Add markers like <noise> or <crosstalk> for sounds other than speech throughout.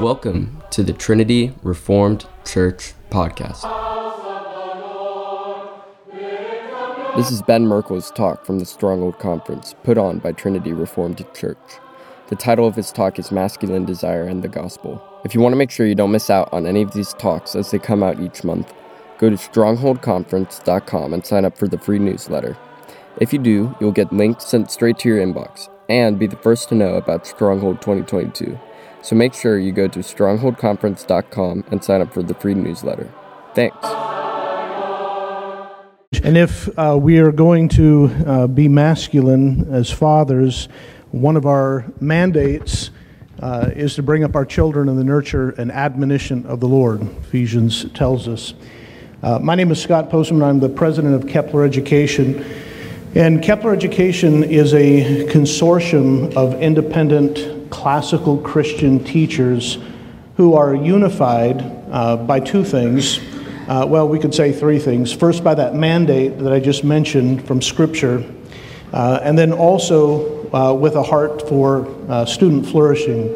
Welcome to the Trinity Reformed Church podcast. This is Ben Merkle's talk from the Stronghold Conference, put on by Trinity Reformed Church. The title of his talk is Masculine Desire and the Gospel. If you want to make sure you don't miss out on any of these talks as they come out each month, go to strongholdconference.com and sign up for the free newsletter. If you do, you'll get links sent straight to your inbox and be the first to know about Stronghold 2022. So make sure you go to strongholdconference.com and sign up for the free newsletter. Thanks. And if uh, we are going to uh, be masculine as fathers, one of our mandates uh, is to bring up our children in the nurture and admonition of the Lord, Ephesians tells us. Uh, my name is Scott Postma. I'm the president of Kepler Education. And Kepler Education is a consortium of independent classical Christian teachers who are unified uh, by two things. Uh, well, we could say three things. First, by that mandate that I just mentioned from Scripture, uh, and then also uh, with a heart for uh, student flourishing.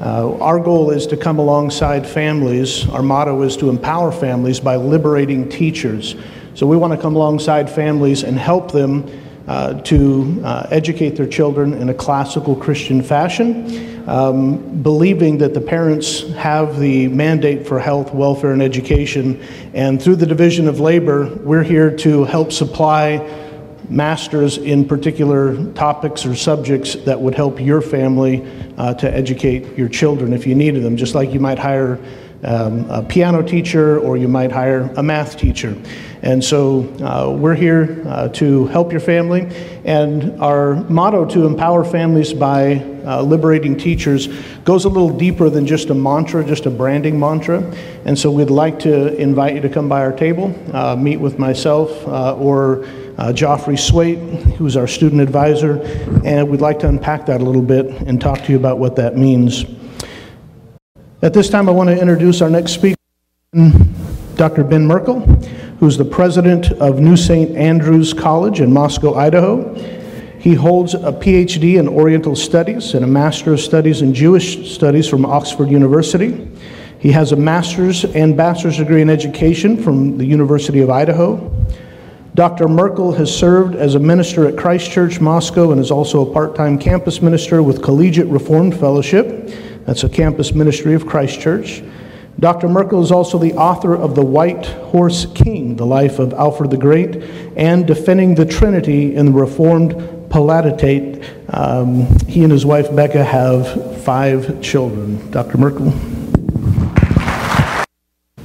Uh, our goal is to come alongside families. Our motto is to empower families by liberating teachers. So we want to come alongside families and help them uh, to uh, educate their children in a classical Christian fashion, um, believing that the parents have the mandate for health, welfare, and education. And through the division of labor, we're here to help supply masters in particular topics or subjects that would help your family uh, to educate your children if you needed them, just like you might hire um, a piano teacher or you might hire a math teacher. And so uh, we're here uh, to help your family. And our motto to empower families by uh, liberating teachers goes a little deeper than just a mantra, just a branding mantra. And so we'd like to invite you to come by our table, uh, meet with myself uh, or uh, Joffre Swait, who's our student advisor, and we'd like to unpack that a little bit and talk to you about what that means. At this time, I want to introduce our next speaker, Dr. Ben Merkle, who's the president of New St. Andrews College in Moscow, Idaho. He holds a PhD in Oriental Studies and a Master of Studies in Jewish Studies from Oxford University. He has a master's and bachelor's degree in education from the University of Idaho. Dr. Merkle has served as a minister at Christ Church Moscow and is also a part time campus minister with Collegiate Reformed Fellowship. That's a campus ministry of Christ Church. Dr. Merkle is also the author of The White Horse King, the life of Alfred the Great, and Defending the Trinity in the Reformed Palatinate. Um, he and his wife Becca have five children. Dr. Merkle.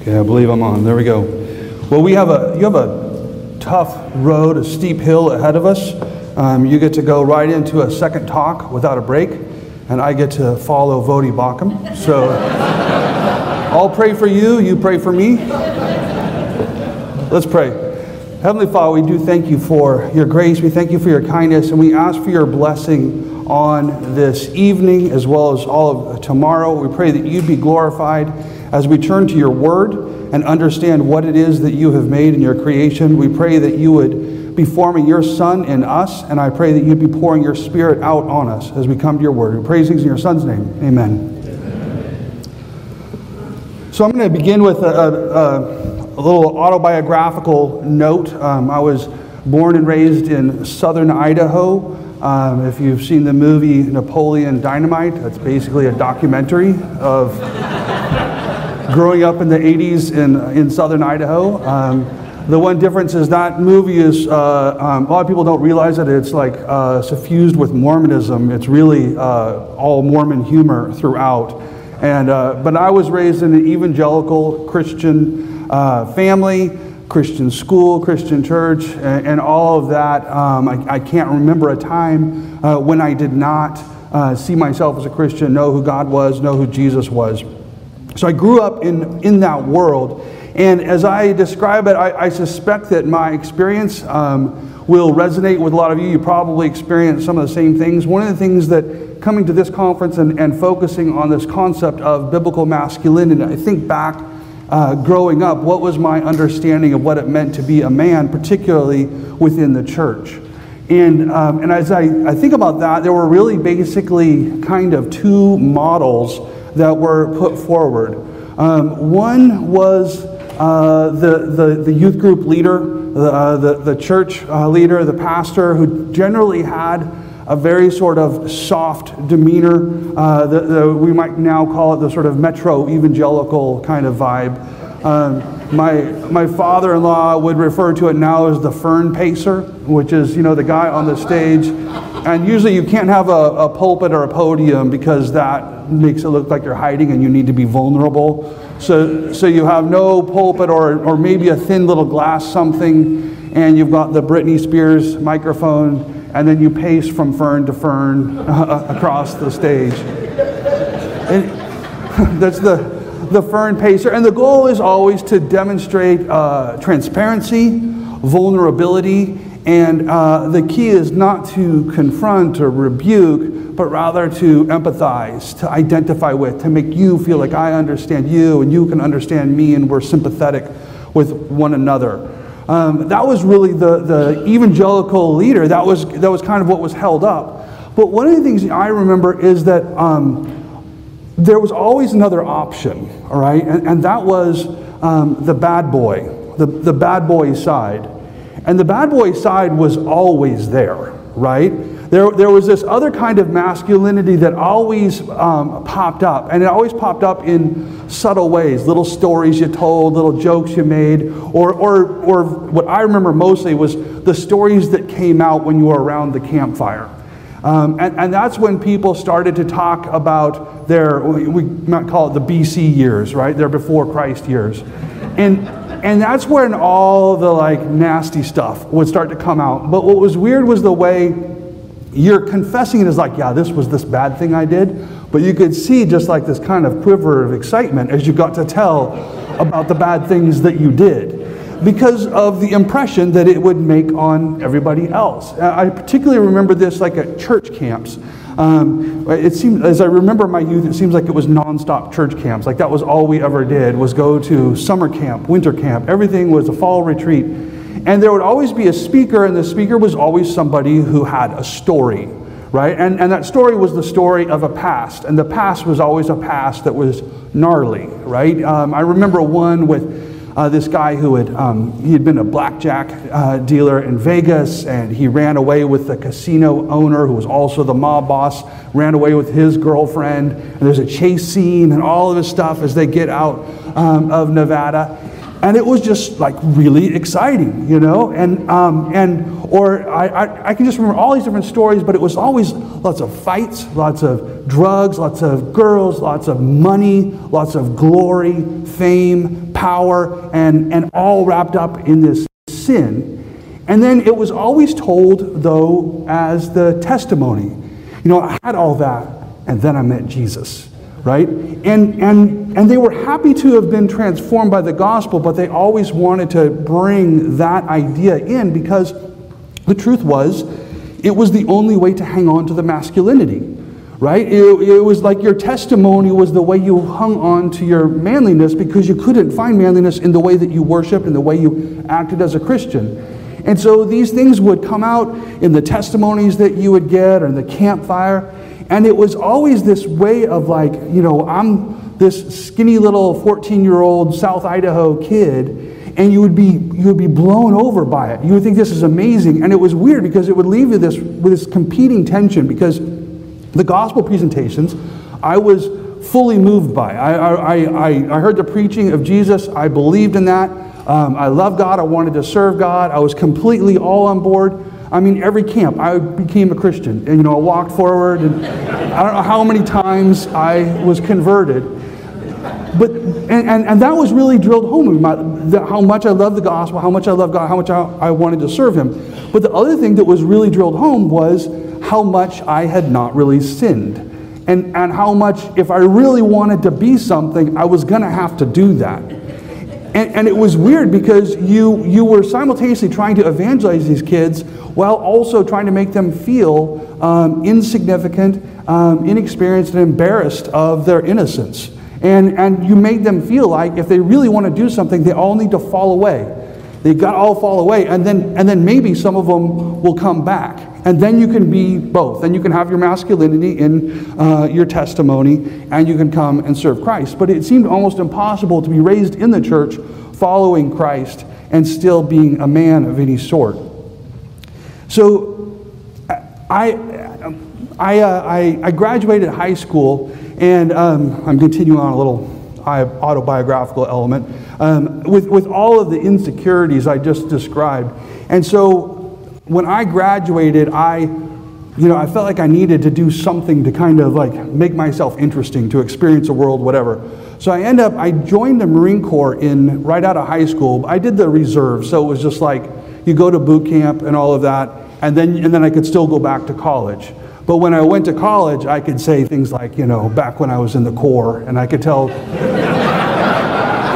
Okay, I believe I'm on. There we go. Well, we have a you have a tough road, a steep hill ahead of us. Um, you get to go right into a second talk without a break, and I get to follow Voddie Baucham. So I'll pray for you, you pray for me. Let's pray. Heavenly Father, we do thank you for your grace. We thank you for your kindness, and we ask for your blessing on this evening as well as all of tomorrow. We pray that you'd be glorified as we turn to your word and understand what it is that you have made in your creation. We pray that you would be forming your Son in us, and I pray that you'd be pouring your Spirit out on us as we come to your word. We praise things in your Son's name. Amen. So I'm going to begin with a, a, a little autobiographical note. Um, I was born and raised in southern Idaho. Um, if you've seen the movie Napoleon Dynamite, that's basically a documentary of <laughs> growing up in the 80s in, in southern Idaho. Um, the one difference is that movie is, uh, um, a lot of people don't realize that it's like uh, suffused with Mormonism. It's really uh, all Mormon humor throughout. And, uh, but I was raised in an evangelical Christian uh, family, Christian school, Christian church, and, and all of that. Um, I, I, can't remember a time uh, when I did not see myself as a Christian, know who God was, know who Jesus was. So I grew up in, in that world. And as I describe it, I, I suspect that my experience um, will resonate with a lot of you. You probably experienced some of the same things. One of the things that coming to this conference and, and focusing on this concept of biblical masculinity, I think back uh, growing up, what was my understanding of what it meant to be a man, particularly within the church? And, um, and as I, I think about that, there were really basically kind of two models that were put forward. Um, one was uh, the, the, the youth group leader, the, uh, the, the church uh, leader, the pastor, who generally had a very sort of soft demeanor. Uh, the, the, we might now call it the sort of metro evangelical kind of vibe. Um, my, my father-in-law would refer to it now as the fern pacer, which is, you know, the guy on the stage. And usually you can't have a, a pulpit or a podium because that makes it look like you're hiding and you need to be vulnerable. So, so you have no pulpit or, or maybe a thin little glass something, and you've got the Britney Spears microphone, and then you pace from fern to fern <laughs> across the stage. And <laughs> that's the, the Fern Pacer. And the goal is always to demonstrate uh, transparency, vulnerability, and uh, the key is not to confront or rebuke, but rather to empathize, to identify with, to make you feel like I understand you and you can understand me and we're sympathetic with one another. Um, that was really the, the evangelical leader. That was, that was kind of what was held up. But one of the things I remember is that um, there was always another option, all right? And, and that was um, the bad boy, the, the bad boy side. And the bad boy side was always there, right? There, there was this other kind of masculinity that always um, popped up, and it always popped up in subtle ways little stories you told, little jokes you made, or, or, or what I remember mostly was the stories that came out when you were around the campfire. Um, and, and, that's when people started to talk about their, we might call it the BC years, right? Their before Christ years. And, and that's when all the like nasty stuff would start to come out. But what was weird was the way you're confessing it as like, yeah, this was this bad thing I did. But you could see just like this kind of quiver of excitement as you got to tell about the bad things that you did because of the impression that it would make on everybody else. I particularly remember this like at church camps. Um, it seems, as I remember my youth, it seems like it was nonstop church camps. Like that was all we ever did was go to summer camp, winter camp. Everything was a fall retreat. And there would always be a speaker, and the speaker was always somebody who had a story, right? And, and that story was the story of a past. And the past was always a past that was gnarly, right? Um, I remember one with uh, this guy who had um, he had been a blackjack uh, dealer in Vegas, and he ran away with the casino owner, who was also the mob boss. Ran away with his girlfriend, and there's a chase scene and all of his stuff as they get out um, of Nevada and it was just like really exciting, you know. And um, and or I, I, I can just remember all these different stories, but it was always lots of fights, lots of drugs, lots of girls, lots of money, lots of glory, fame, power, and and all wrapped up in this sin. And then it was always told though as the testimony. You know, I had all that, and then I met Jesus right? And, and, and they were happy to have been transformed by the gospel, but they always wanted to bring that idea in because the truth was, it was the only way to hang on to the masculinity, right? It, it was like your testimony was the way you hung on to your manliness because you couldn't find manliness in the way that you worshiped and the way you acted as a Christian. And so these things would come out in the testimonies that you would get or in the campfire. And it was always this way of like, you know, I'm this skinny little 14 year old South Idaho kid, and you would be you would be blown over by it. You would think this is amazing, and it was weird because it would leave you this with this competing tension because the gospel presentations, I was fully moved by. I, I, I, I heard the preaching of Jesus. I believed in that. Um, I love God. I wanted to serve God. I was completely all on board. I mean, every camp, I became a Christian. And, you know, I walked forward, and I don't know how many times I was converted. But, and, and, and that was really drilled home the, how much I love the gospel, how much I love God, how much I, I wanted to serve Him. But the other thing that was really drilled home was how much I had not really sinned. And, and how much, if I really wanted to be something, I was going to have to do that. And, and, it was weird because you, you were simultaneously trying to evangelize these kids while also trying to make them feel um, insignificant, um, inexperienced, and embarrassed of their innocence. And, and you made them feel like if they really want to do something, they all need to fall away. They got all fall away, and then, and then maybe some of them will come back. And then you can be both. Then you can have your masculinity in uh, your testimony, and you can come and serve Christ. But it seemed almost impossible to be raised in the church following Christ and still being a man of any sort. So I, I, uh, I, I, graduated high school, and um, I'm continuing on a little autobiographical element um, with, with all of the insecurities I just described. And so when I graduated, I, you know, I felt like I needed to do something to kind of like make myself interesting, to experience the world, whatever. So I end up, I joined the Marine Corps in right out of high school. I did the reserve, so it was just like you go to boot camp and all of that, and then and then I could still go back to college. But when I went to college, I could say things like, you know, back when I was in the Corps, and I could tell.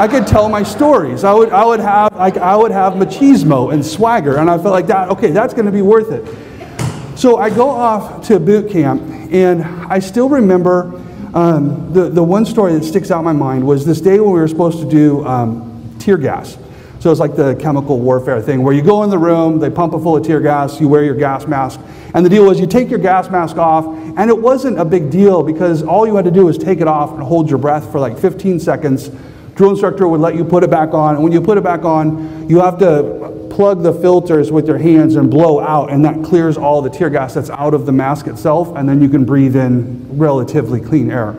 I could tell my stories. I would, I would have, like, I would have machismo and swagger, and I felt like that. Okay, that's going to be worth it. So I go off to boot camp, and I still remember um, the the one story that sticks out in my mind was this day when we were supposed to do um, tear gas. So it's like the chemical warfare thing where you go in the room, they pump it full of tear gas, you wear your gas mask. And the deal was you take your gas mask off, and it wasn't a big deal because all you had to do was take it off and hold your breath for like 15 seconds Drill instructor would let you put it back on. And when you put it back on, you have to plug the filters with your hands and blow out, and that clears all the tear gas that's out of the mask itself, and then you can breathe in relatively clean air.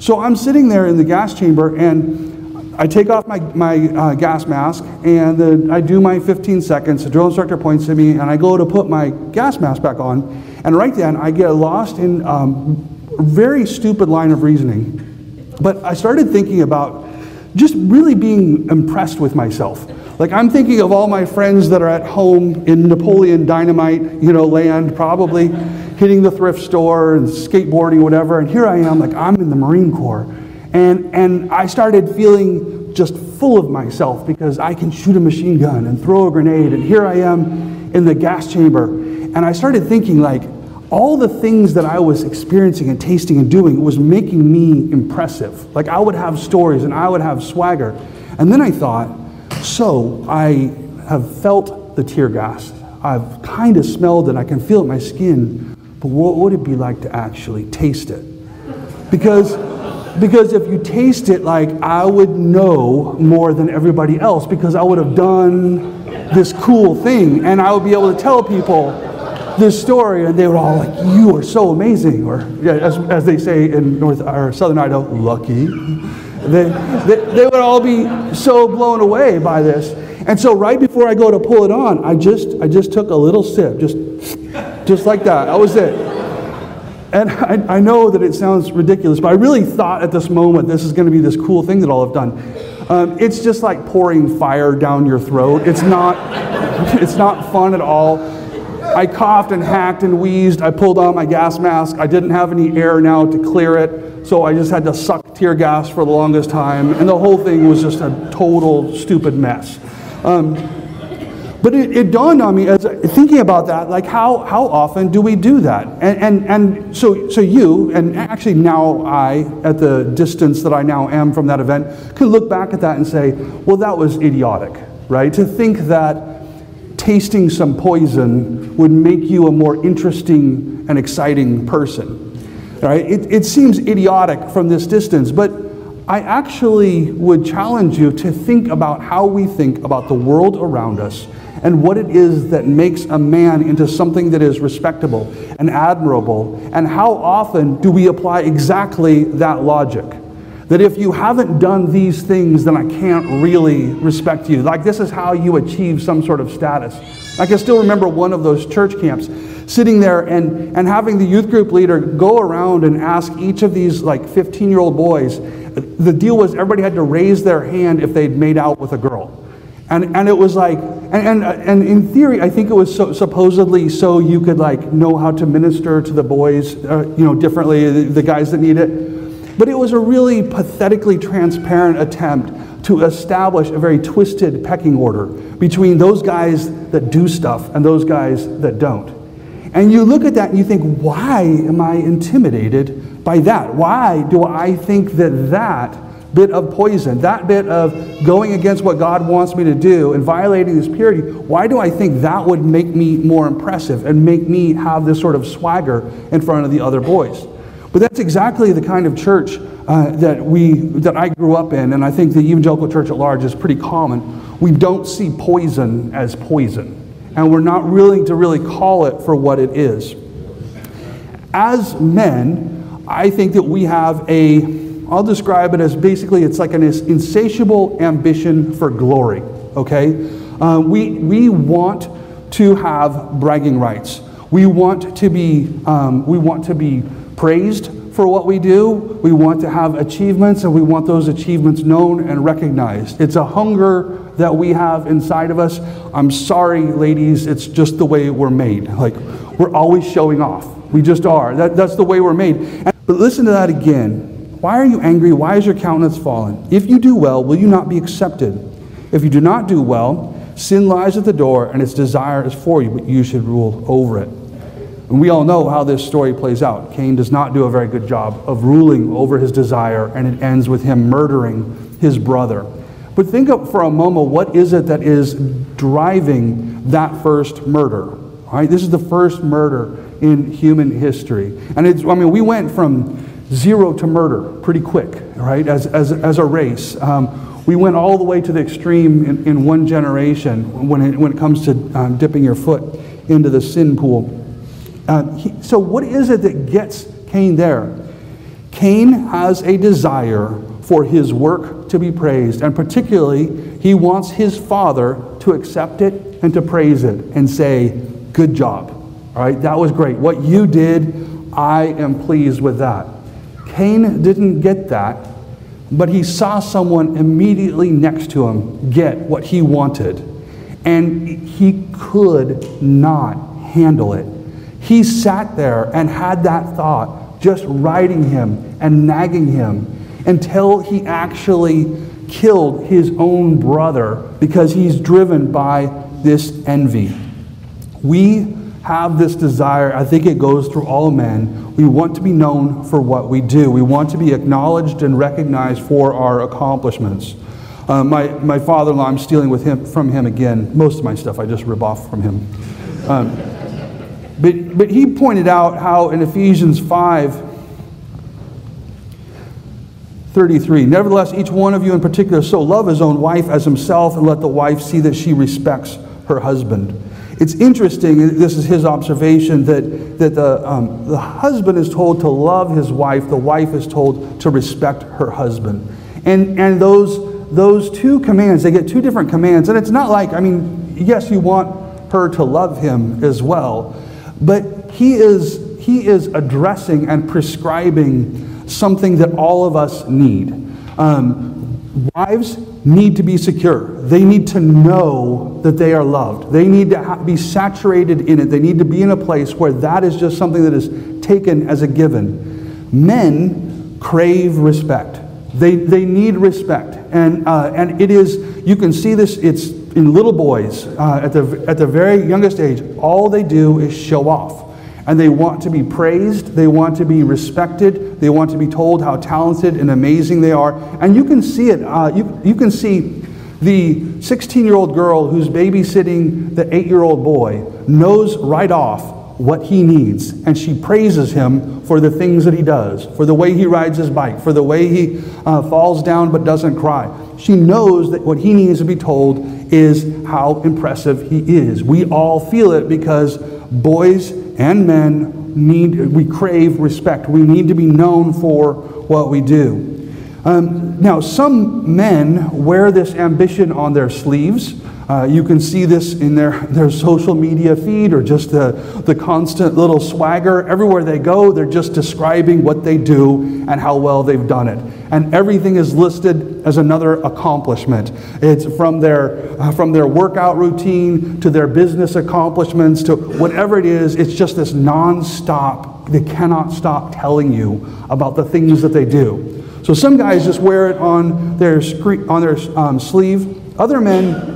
So I'm sitting there in the gas chamber, and I take off my, my uh, gas mask, and the, I do my 15 seconds. The drill instructor points at me, and I go to put my gas mask back on, and right then I get lost in um, a very stupid line of reasoning. But I started thinking about just really being impressed with myself. Like I'm thinking of all my friends that are at home in Napoleon Dynamite, you know, land, probably hitting the thrift store and skateboarding, whatever. And here I am, like I'm in the Marine Corps. And, and I started feeling just full of myself because I can shoot a machine gun and throw a grenade. And here I am in the gas chamber. And I started thinking, like, all the things that I was experiencing and tasting and doing was making me impressive. Like I would have stories and I would have swagger. And then I thought, so I have felt the tear gas. I've kind of smelled it. I can feel it in my skin. But what would it be like to actually taste it? Because because if you taste it like I would know more than everybody else because I would have done this cool thing and I would be able to tell people this story, and they were all like, "You are so amazing," or yeah, as, as they say in North or Southern Idaho, "Lucky." They, they, they would all be so blown away by this. And so right before I go to pull it on, I just I just took a little sip, just just like that. That was it. And I, I know that it sounds ridiculous, but I really thought at this moment this is going to be this cool thing that I'll have done. Um, it's just like pouring fire down your throat. It's not, <laughs> it's not fun at all. I coughed and hacked and wheezed. I pulled on my gas mask. I didn't have any air now to clear it, so I just had to suck tear gas for the longest time. And the whole thing was just a total stupid mess. Um, but it, it, dawned on me as thinking about that, like how, how often do we do that? And, and, and so, so you, and actually now I, at the distance that I now am from that event, could look back at that and say, well, that was idiotic, right? To think that tasting some poison would make you a more interesting and exciting person. Right? It, it seems idiotic from this distance, but I actually would challenge you to think about how we think about the world around us and what it is that makes a man into something that is respectable and admirable, and how often do we apply exactly that logic? That if you haven't done these things, then I can't really respect you. Like, this is how you achieve some sort of status. I can still remember one of those church camps sitting there and, and having the youth group leader go around and ask each of these like 15 year old boys. The deal was everybody had to raise their hand if they'd made out with a girl. And, and it was like, and, and, and in theory, I think it was so, supposedly so you could like know how to minister to the boys, uh, you know, differently, the, the guys that need it. But it was a really pathetically transparent attempt to establish a very twisted pecking order between those guys that do stuff and those guys that don't. And you look at that and you think, why am I intimidated by that? Why do I think that that bit of poison, that bit of going against what God wants me to do and violating His purity, why do I think that would make me more impressive and make me have this sort of swagger in front of the other boys? But that's exactly the kind of church uh, that we that I grew up in, and I think the evangelical church at large is pretty common. We don't see poison as poison, and we're not willing to really call it for what it is. As men, I think that we have a I'll describe it as basically it's like an insatiable ambition for glory. Okay, uh, we we want to have bragging rights. We want to be um, we want to be praised for what we do. We want to have achievements and we want those achievements known and recognized. It's a hunger that we have inside of us. I'm sorry, ladies, it's just the way we're made. Like, we're always showing off. We just are. That, that's the way we're made. But listen to that again. Why are you angry? Why is your countenance fallen? If you do well, will you not be accepted? If you do not do well, sin lies at the door and its desire is for you, but you should rule over it. And we all know how this story plays out. Cain does not do a very good job of ruling over his desire, and it ends with him murdering his brother. But think for a moment what is it that is driving that first murder? Right? This is the first murder in human history. And it's, I mean, we went from zero to murder pretty quick, right, as, as, as a race. Um, we went all the way to the extreme in, in one generation when it, when it comes to um, dipping your foot into the sin pool. Uh, he, so, what is it that gets Cain there? Cain has a desire for his work to be praised, and particularly, he wants his father to accept it and to praise it and say, Good job. All right, that was great. What you did, I am pleased with that. Cain didn't get that, but he saw someone immediately next to him get what he wanted, and he could not handle it. He sat there and had that thought just riding him and nagging him until he actually killed his own brother because he's driven by this envy. We have this desire, I think it goes through all men. We want to be known for what we do, we want to be acknowledged and recognized for our accomplishments. Uh, my my father in law, I'm stealing with him, from him again. Most of my stuff I just rip off from him. Um, but, but he pointed out how in Ephesians 5 33, nevertheless, each one of you in particular so love his own wife as himself, and let the wife see that she respects her husband. It's interesting, this is his observation, that, that the, um, the husband is told to love his wife, the wife is told to respect her husband. And, and those, those two commands, they get two different commands. And it's not like, I mean, yes, you want her to love him as well, but he is, he is addressing and prescribing something that all of us need. Um, wives need to be secure. They need to know that they are loved. They need to ha- be saturated in it. They need to be in a place where that is just something that is taken as a given. Men crave respect. They, they need respect. And, uh, and it is, you can see this, it's in little boys uh, at, the, at the very youngest age, all they do is show off. And they want to be praised, they want to be respected, they want to be told how talented and amazing they are. And you can see it, uh, you, you can see the 16 year old girl who's babysitting the 8 year old boy knows right off what he needs, and she praises him for the things that he does, for the way he rides his bike, for the way he uh, falls down but doesn't cry. She knows that what he needs to be told is how impressive he is. We all feel it because boys and men need, we crave respect. We need to be known for what we do. Um, now, some men wear this ambition on their sleeves. Uh, you can see this in their, their social media feed or just the, the constant little swagger. Everywhere they go, they're just describing what they do and how well they've done it. And everything is listed as another accomplishment. It's from their, uh, from their workout routine to their business accomplishments to whatever it is, it's just this nonstop, they cannot stop telling you about the things that they do. So some guys just wear it on their, screen, on their um, sleeve. Other men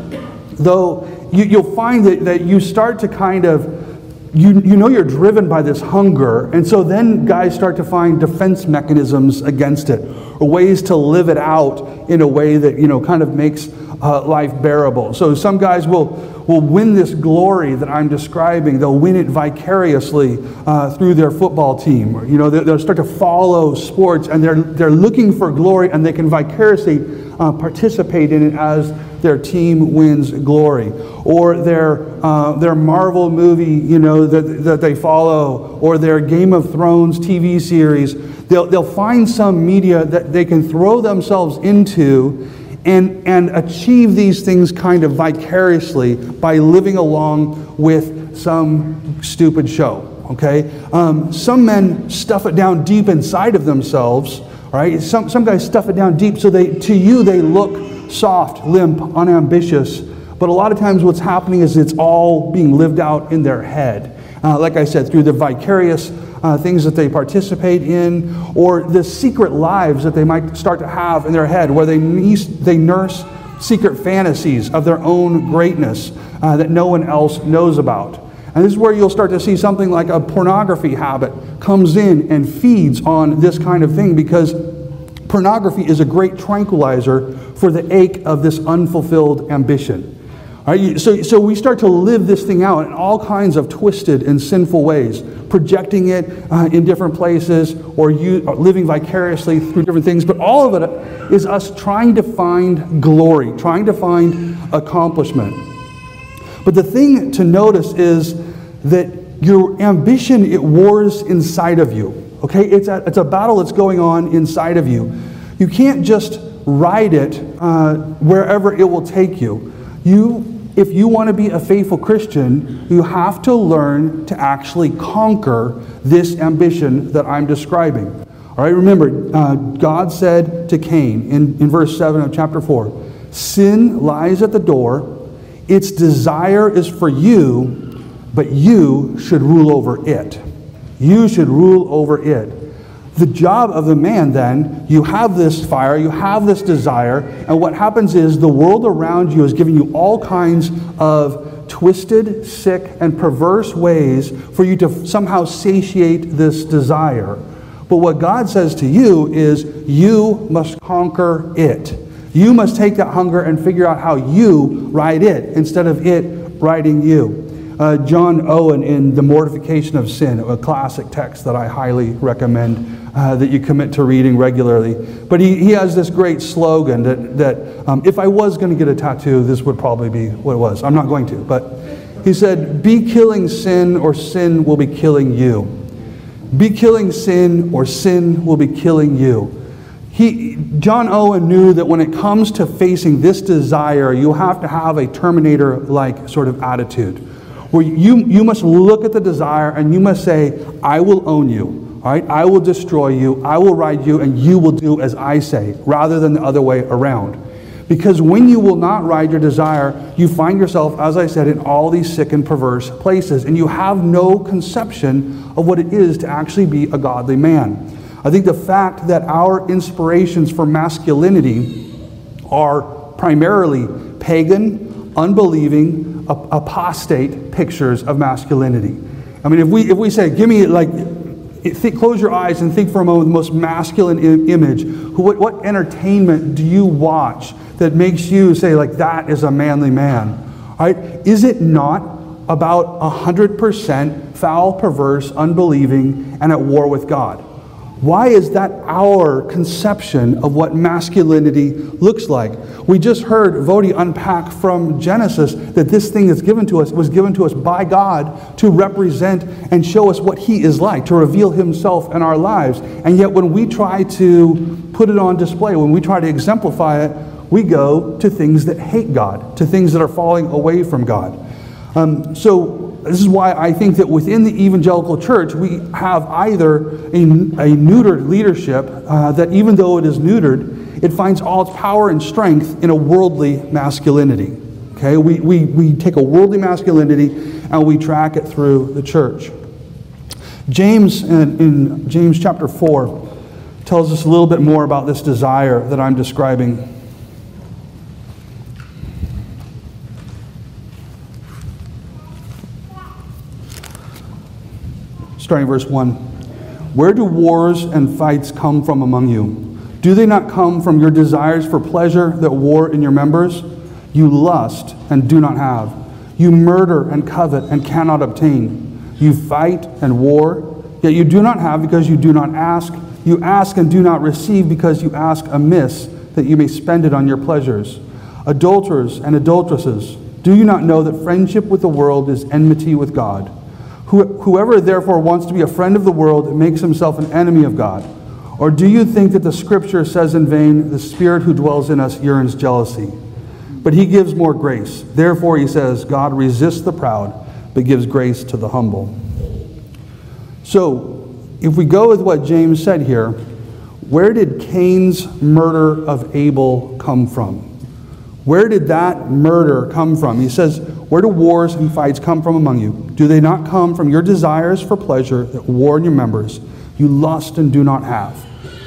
though you, will find that, that you start to kind of you, you know you're driven by this hunger, and so then guys start to find defense mechanisms against it, or ways to live it out in a way that, you know, kind of makes uh, life bearable. So some guys will, will win this glory that I'm describing. They'll win it vicariously uh, through their football team. You know, they'll start to follow sports, and they're, they're looking for glory, and they can vicariously uh, participate in it as their team wins glory, or their, uh, their Marvel movie, you know, that, that they follow, or their Game of Thrones TV series. They'll, they'll find some media that they can throw themselves into and, and achieve these things kind of vicariously by living along with some stupid show. Okay? Um, some men stuff it down deep inside of themselves right? Some, some guys stuff it down deep so they, to you they look soft, limp, unambitious. But a lot of times what's happening is it's all being lived out in their head. Uh, like I said, through the vicarious uh, things that they participate in, or the secret lives that they might start to have in their head, where they, they nurse secret fantasies of their own greatness uh, that no one else knows about. And this is where you'll start to see something like a pornography habit comes in and feeds on this kind of thing because pornography is a great tranquilizer for the ache of this unfulfilled ambition. So, so we start to live this thing out in all kinds of twisted and sinful ways, projecting it uh, in different places or, you, or living vicariously through different things. But all of it is us trying to find glory, trying to find accomplishment. But the thing to notice is that your ambition, it wars inside of you. Okay? It's a, it's a battle that's going on inside of you. You can't just ride it uh, wherever it will take you. You, if you want to be a faithful Christian, you have to learn to actually conquer this ambition that I'm describing. All right, remember, uh, God said to Cain in, in verse 7 of chapter 4 Sin lies at the door its desire is for you, but you should rule over it. You should rule over it. The job of the man, then, you have this fire, you have this desire, and what happens is the world around you is giving you all kinds of twisted, sick, and perverse ways for you to somehow satiate this desire. But what God says to you is, you must conquer it. You must take that hunger and figure out how you ride it instead of it riding you. Uh, John Owen in The Mortification of Sin, a classic text that I highly recommend uh, that you commit to reading regularly. But he, he has this great slogan that, that um, if I was going to get a tattoo, this would probably be what it was. I'm not going to. But he said, Be killing sin, or sin will be killing you. Be killing sin, or sin will be killing you. He, John Owen knew that when it comes to facing this desire, you have to have a Terminator like sort of attitude. Where you, you must look at the desire and you must say, I will own you. All right? I will destroy you. I will ride you, and you will do as I say, rather than the other way around. Because when you will not ride your desire, you find yourself, as I said, in all these sick and perverse places, and you have no conception of what it is to actually be a godly man. I think the fact that our inspirations for masculinity are primarily pagan, unbelieving, apostate pictures of masculinity. I mean, if we, if we say, give me, like, think, close your eyes and think for a moment the most masculine Im- image, what, what entertainment do you watch that makes you say, like, that is a manly man? Right? Is it not about 100% foul, perverse, unbelieving, and at war with God? Why is that our conception of what masculinity looks like? We just heard Voddie unpack from Genesis that this thing that's given to us was given to us by God to represent and show us what He is like, to reveal Himself in our lives. And yet, when we try to put it on display, when we try to exemplify it, we go to things that hate God, to things that are falling away from God. Um, so, this is why I think that within the evangelical church, we have either a, a neutered leadership uh, that, even though it is neutered, it finds all its power and strength in a worldly masculinity. Okay, we, we, we take a worldly masculinity and we track it through the church. James, in, in James chapter 4, tells us a little bit more about this desire that I'm describing. Starting verse 1. Where do wars and fights come from among you? Do they not come from your desires for pleasure that war in your members? You lust and do not have. You murder and covet and cannot obtain. You fight and war, yet you do not have because you do not ask. You ask and do not receive because you ask amiss, that you may spend it on your pleasures. Adulterers and adulteresses, do you not know that friendship with the world is enmity with God? Whoever therefore wants to be a friend of the world makes himself an enemy of God. Or do you think that the scripture says in vain, the spirit who dwells in us yearns jealousy? But he gives more grace. Therefore, he says, God resists the proud, but gives grace to the humble. So, if we go with what James said here, where did Cain's murder of Abel come from? Where did that murder come from? He says, Where do wars and fights come from among you? Do they not come from your desires for pleasure that war in your members? You lust and do not have.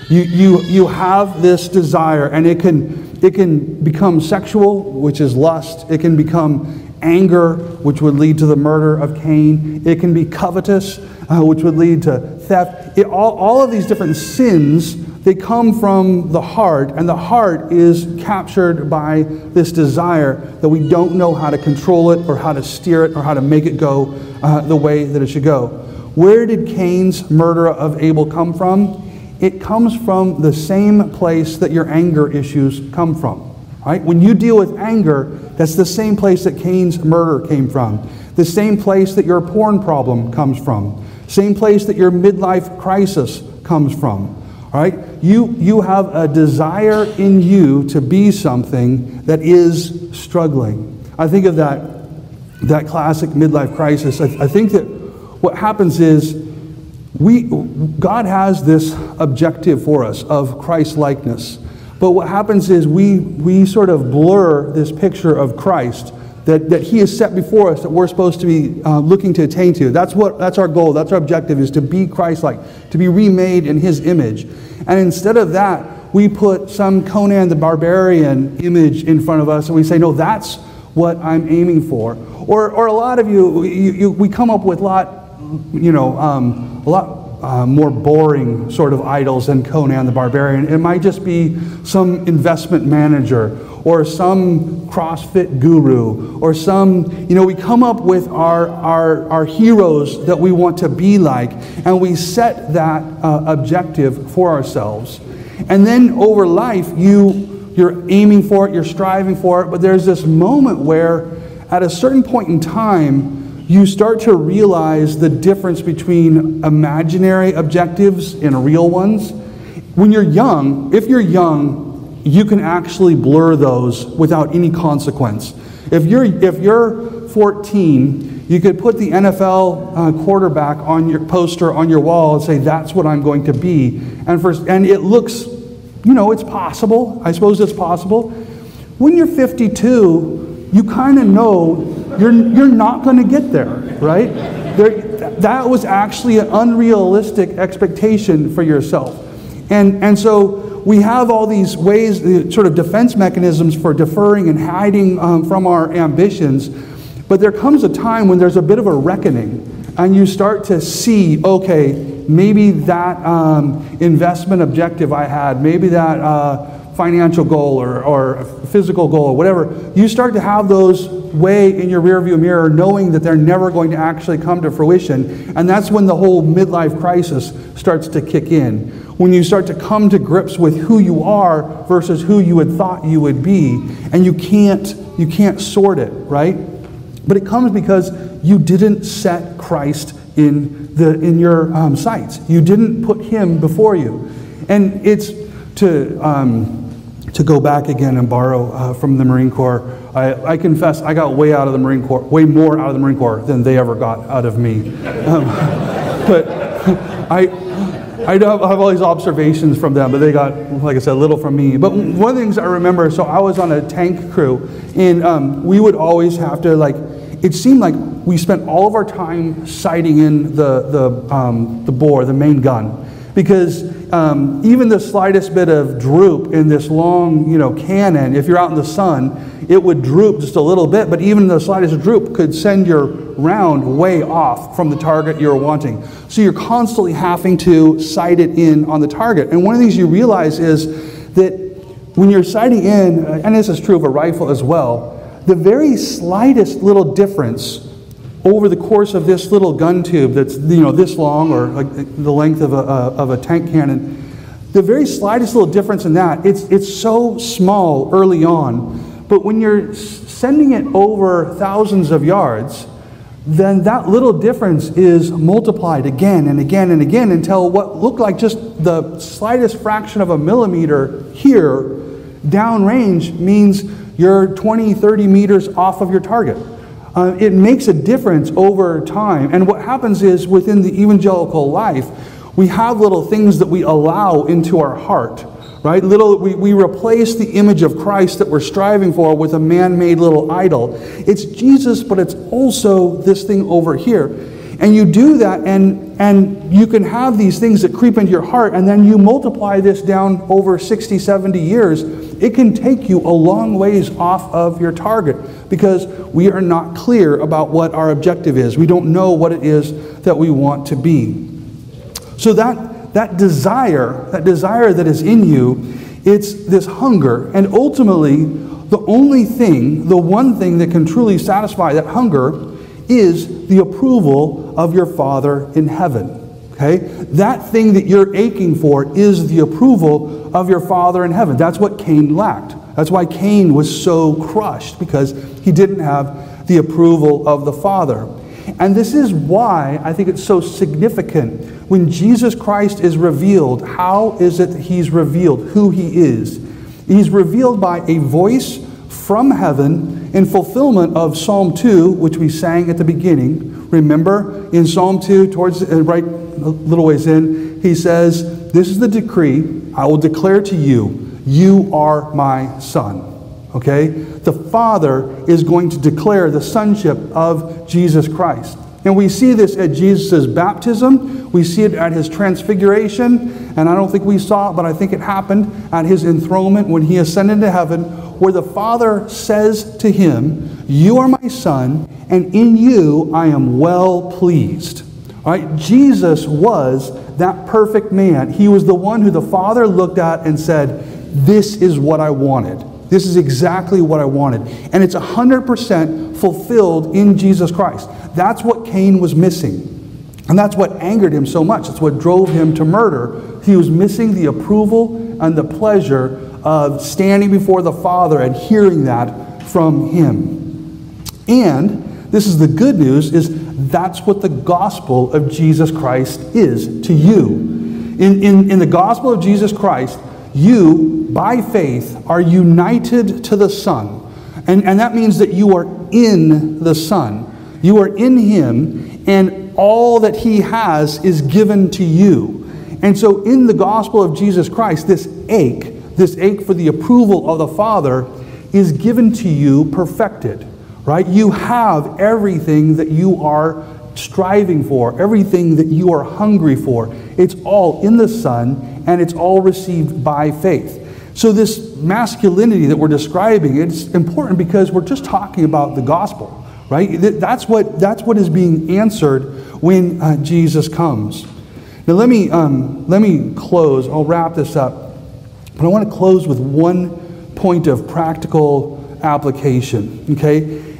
You, you, you have this desire, and it can, it can become sexual, which is lust. It can become anger, which would lead to the murder of Cain. It can be covetous, uh, which would lead to theft. It, all, all of these different sins they come from the heart, and the heart is captured by this desire that we don't know how to control it or how to steer it or how to make it go uh, the way that it should go. Where did Cain's murder of Abel come from? It comes from the same place that your anger issues come from. Right? When you deal with anger, that's the same place that Cain's murder came from. The same place that your porn problem comes from. Same place that your midlife crisis comes from. All right? You, you have a desire in you to be something that is struggling. I think of that, that classic midlife crisis. I, I think that what happens is we, God has this objective for us of Christ likeness. But what happens is we, we sort of blur this picture of Christ that, that he has set before us that we're supposed to be uh, looking to attain to. That's, what, that's our goal. That's our objective is to be Christ-like, to be remade in his image. And instead of that, we put some Conan the Barbarian image in front of us and we say, no, that's what I'm aiming for. Or, or a lot of you, you, you we come up with a lot, you know, um, a lot uh, more boring sort of idols than Conan the Barbarian. It might just be some investment manager or some CrossFit guru or some, you know, we come up with our, our, our heroes that we want to be like and we set that uh, objective for ourselves. And then over life, you, you're aiming for it, you're striving for it, but there's this moment where at a certain point in time, you start to realize the difference between imaginary objectives and real ones. When you're young, if you're young, you can actually blur those without any consequence. If you're, if you're 14, you could put the NFL uh, quarterback on your poster on your wall and say, That's what I'm going to be. And, for, and it looks, you know, it's possible. I suppose it's possible. When you're 52, you kind of know you're, you're not going to get there, right? There, that was actually an unrealistic expectation for yourself. And, and so we have all these ways, the sort of defense mechanisms for deferring and hiding um, from our ambitions. But there comes a time when there's a bit of a reckoning, and you start to see, okay, maybe that um, investment objective I had, maybe that uh, financial goal or, or physical goal or whatever, you start to have those way in your rearview mirror knowing that they're never going to actually come to fruition. And that's when the whole midlife crisis starts to kick in. When you start to come to grips with who you are versus who you had thought you would be, and you can't, you can't sort it, right? But it comes because you didn't set Christ in, the, in your um, sights. You didn't put him before you. And it's to, um, to go back again and borrow uh, from the Marine Corps. I, I, confess I got way out of the Marine Corps, way more out of the Marine Corps than they ever got out of me. Um, <laughs> but <laughs> I, I have, all these observations from them, but they got, like I said, little from me. But one of the things I remember, so I was on a tank crew, and um, we would always have to like. It seemed like we spent all of our time sighting in the the um, the bore, the main gun, because um, even the slightest bit of droop in this long, you know, cannon, if you're out in the sun, it would droop just a little bit, but even the slightest droop could send your round way off from the target you're wanting. So you're constantly having to sight it in on the target. And one of the things you realize is that when you're sighting in, uh, and this is true of a rifle as well, the very slightest little difference over the course of this little gun tube that's you know this long or like the length of a, of a tank cannon the very slightest little difference in that it's, it's so small early on. But when you're sending it over thousands of yards then that little difference is multiplied again and again and again until what looked like just the slightest fraction of a millimeter here downrange means you're 20 30 meters off of your target uh, it makes a difference over time. And what happens is within the evangelical life, we have little things that we allow into our heart, right? Little, we, we replace the image of Christ that we're striving for with a man made little idol. It's Jesus, but it's also this thing over here. And you do that, and, and you can have these things that creep into your heart, and then you multiply this down over 60, 70 years. It can take you a long ways off of your target because we are not clear about what our objective is. We don't know what it is that we want to be. So that, that desire, that desire that is in you, it's this hunger, and ultimately, the only thing, the one thing that can truly satisfy that hunger is the approval of your Father in heaven. Okay? That thing that you're aching for is the approval of your Father in heaven. That's what Cain lacked. That's why Cain was so crushed, because he didn't have the approval of the Father. And this is why I think it's so significant when Jesus Christ is revealed. How is it that he's revealed who he is? He's revealed by a voice from heaven in fulfillment of Psalm 2, which we sang at the beginning. Remember, in Psalm 2, towards uh, right a little ways in, he says, This is the decree I will declare to you, you are my son. Okay? The Father is going to declare the sonship of Jesus Christ. And we see this at Jesus' baptism. We see it at his transfiguration. And I don't think we saw it, but I think it happened at his enthronement when he ascended to heaven, where the Father says to him, You are my Son, and in you I am well pleased. All right? Jesus was that perfect man. He was the one who the Father looked at and said, This is what I wanted. This is exactly what I wanted. And it's 100% fulfilled in Jesus Christ. That's what Cain was missing. And that's what angered him so much. That's what drove him to murder. He was missing the approval and the pleasure of standing before the Father and hearing that from him. And this is the good news is that's what the gospel of Jesus Christ is to you. In, in, in the gospel of Jesus Christ, you, by faith, are united to the Son. And, and that means that you are in the Son. You are in Him, and all that He has is given to you. And so, in the gospel of Jesus Christ, this ache, this ache for the approval of the Father, is given to you perfected. Right? You have everything that you are striving for, everything that you are hungry for. It's all in the Son, and it's all received by faith. So, this masculinity that we're describing, it's important because we're just talking about the gospel, right? That's what, that's what is being answered when uh, Jesus comes. Now, let me, um, let me close. I'll wrap this up. But I want to close with one point of practical application, okay?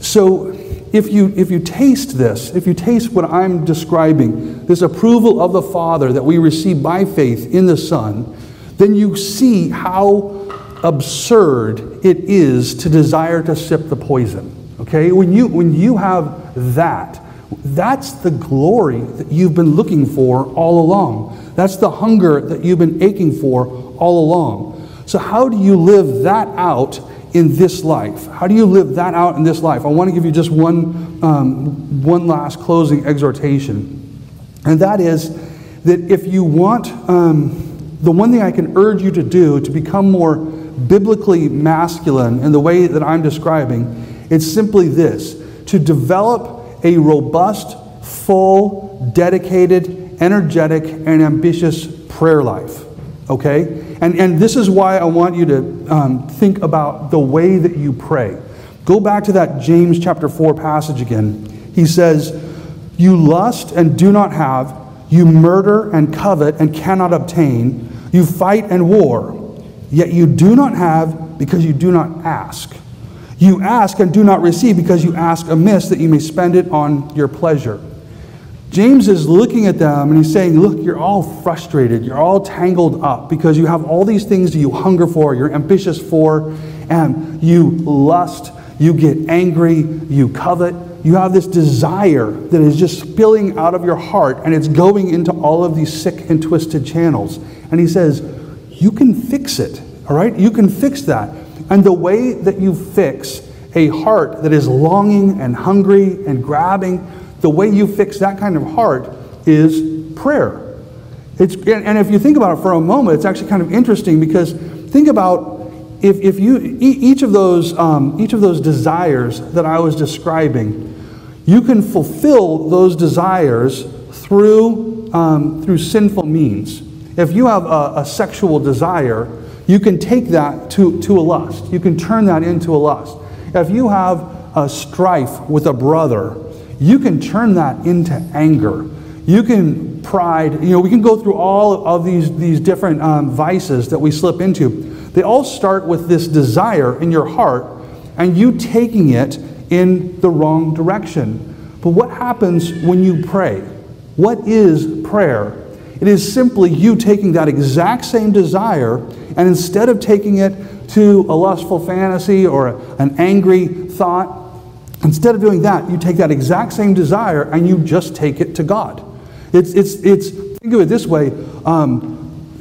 So, if you, if you taste this, if you taste what I'm describing, this approval of the Father that we receive by faith in the Son, then you see how absurd it is to desire to sip the poison. Okay? When you, when you have that, that's the glory that you've been looking for all along. That's the hunger that you've been aching for all along. So, how do you live that out in this life? How do you live that out in this life? I want to give you just one, um, one last closing exhortation. And that is that if you want, um, the one thing I can urge you to do to become more biblically masculine in the way that I'm describing, it's simply this to develop a robust, full, dedicated, energetic, and ambitious prayer life. Okay? And, and this is why I want you to um, think about the way that you pray. Go back to that James chapter 4 passage again. He says, You lust and do not have, you murder and covet and cannot obtain, you fight and war, yet you do not have because you do not ask. You ask and do not receive because you ask amiss that you may spend it on your pleasure. James is looking at them and he's saying, Look, you're all frustrated. You're all tangled up because you have all these things that you hunger for, you're ambitious for, and you lust, you get angry, you covet. You have this desire that is just spilling out of your heart and it's going into all of these sick and twisted channels. And he says, You can fix it, all right? You can fix that. And the way that you fix a heart that is longing and hungry and grabbing, the way you fix that kind of heart is prayer. It's, and if you think about it for a moment, it's actually kind of interesting because think about if, if you each of those um, each of those desires that I was describing, you can fulfill those desires through um, through sinful means. If you have a, a sexual desire, you can take that to, to a lust. You can turn that into a lust. If you have a strife with a brother, you can turn that into anger. You can pride, you know, we can go through all of these, these different um, vices that we slip into. They all start with this desire in your heart and you taking it in the wrong direction. But what happens when you pray? What is prayer? It is simply you taking that exact same desire and instead of taking it to a lustful fantasy or an angry thought, instead of doing that, you take that exact same desire and you just take it to God. It's, it's, it's think of it this way. Um,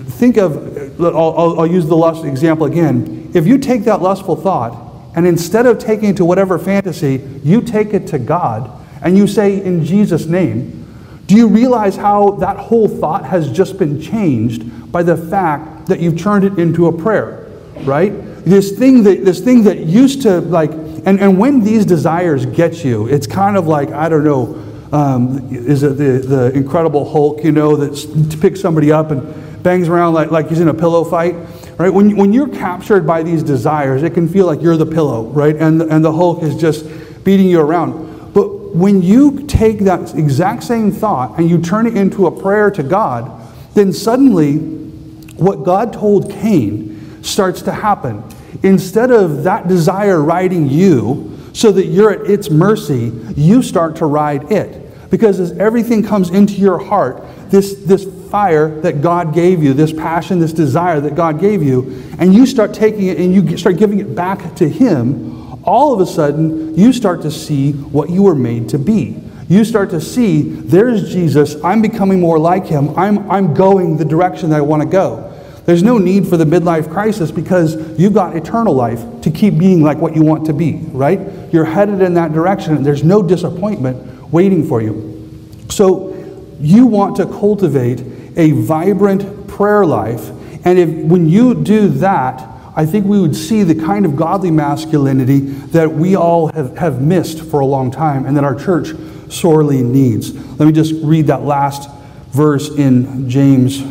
think of, I'll, I'll, I'll use the lust example again. If you take that lustful thought and instead of taking it to whatever fantasy, you take it to God and you say, in Jesus' name, do you realize how that whole thought has just been changed by the fact that you've turned it into a prayer, right? This thing that this thing that used to like, and, and when these desires get you, it's kind of like, I don't know, um, is it the, the Incredible Hulk, you know, that picks somebody up and bangs around like, like he's in a pillow fight, right? When, when you're captured by these desires, it can feel like you're the pillow, right? And, and the Hulk is just beating you around. But when you take that exact same thought and you turn it into a prayer to God, then suddenly what God told Cain starts to happen. Instead of that desire riding you so that you're at its mercy, you start to ride it. Because as everything comes into your heart, this, this fire that God gave you, this passion, this desire that God gave you, and you start taking it and you start giving it back to Him, all of a sudden you start to see what you were made to be you start to see there's Jesus. I'm becoming more like him. I'm, I'm going the direction that I want to go. There's no need for the midlife crisis because you've got eternal life to keep being like what you want to be, right? You're headed in that direction and there's no disappointment waiting for you. So you want to cultivate a vibrant prayer life. And if when you do that, I think we would see the kind of godly masculinity that we all have, have missed for a long time and that our church sorely needs. Let me just read that last verse in James,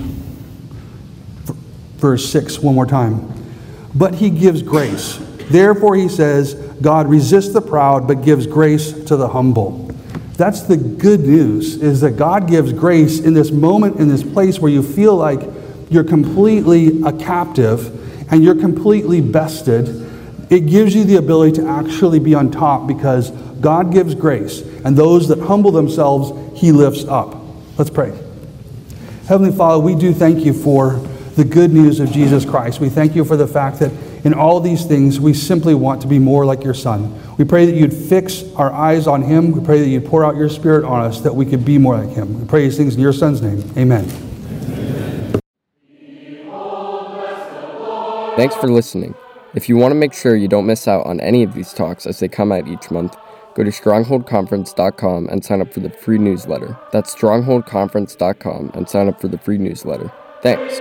verse 6, one more time. But he gives grace. Therefore, he says, God resists the proud, but gives grace to the humble. That's the good news, is that God gives grace in this moment, in this place where you feel like you're completely a captive and you're completely bested. It gives you the ability to actually be on top because God gives grace, and those that humble themselves, He lifts up. Let's pray. Heavenly Father, we do thank you for the good news of Jesus Christ. We thank you for the fact that in all these things, we simply want to be more like your Son. We pray that you'd fix our eyes on Him. We pray that you'd pour out your Spirit on us that we could be more like Him. We pray these things in your Son's name. Amen. Thanks for listening. If you want to make sure you don't miss out on any of these talks as they come out each month, Go to strongholdconference.com and sign up for the free newsletter. That's strongholdconference.com and sign up for the free newsletter. Thanks.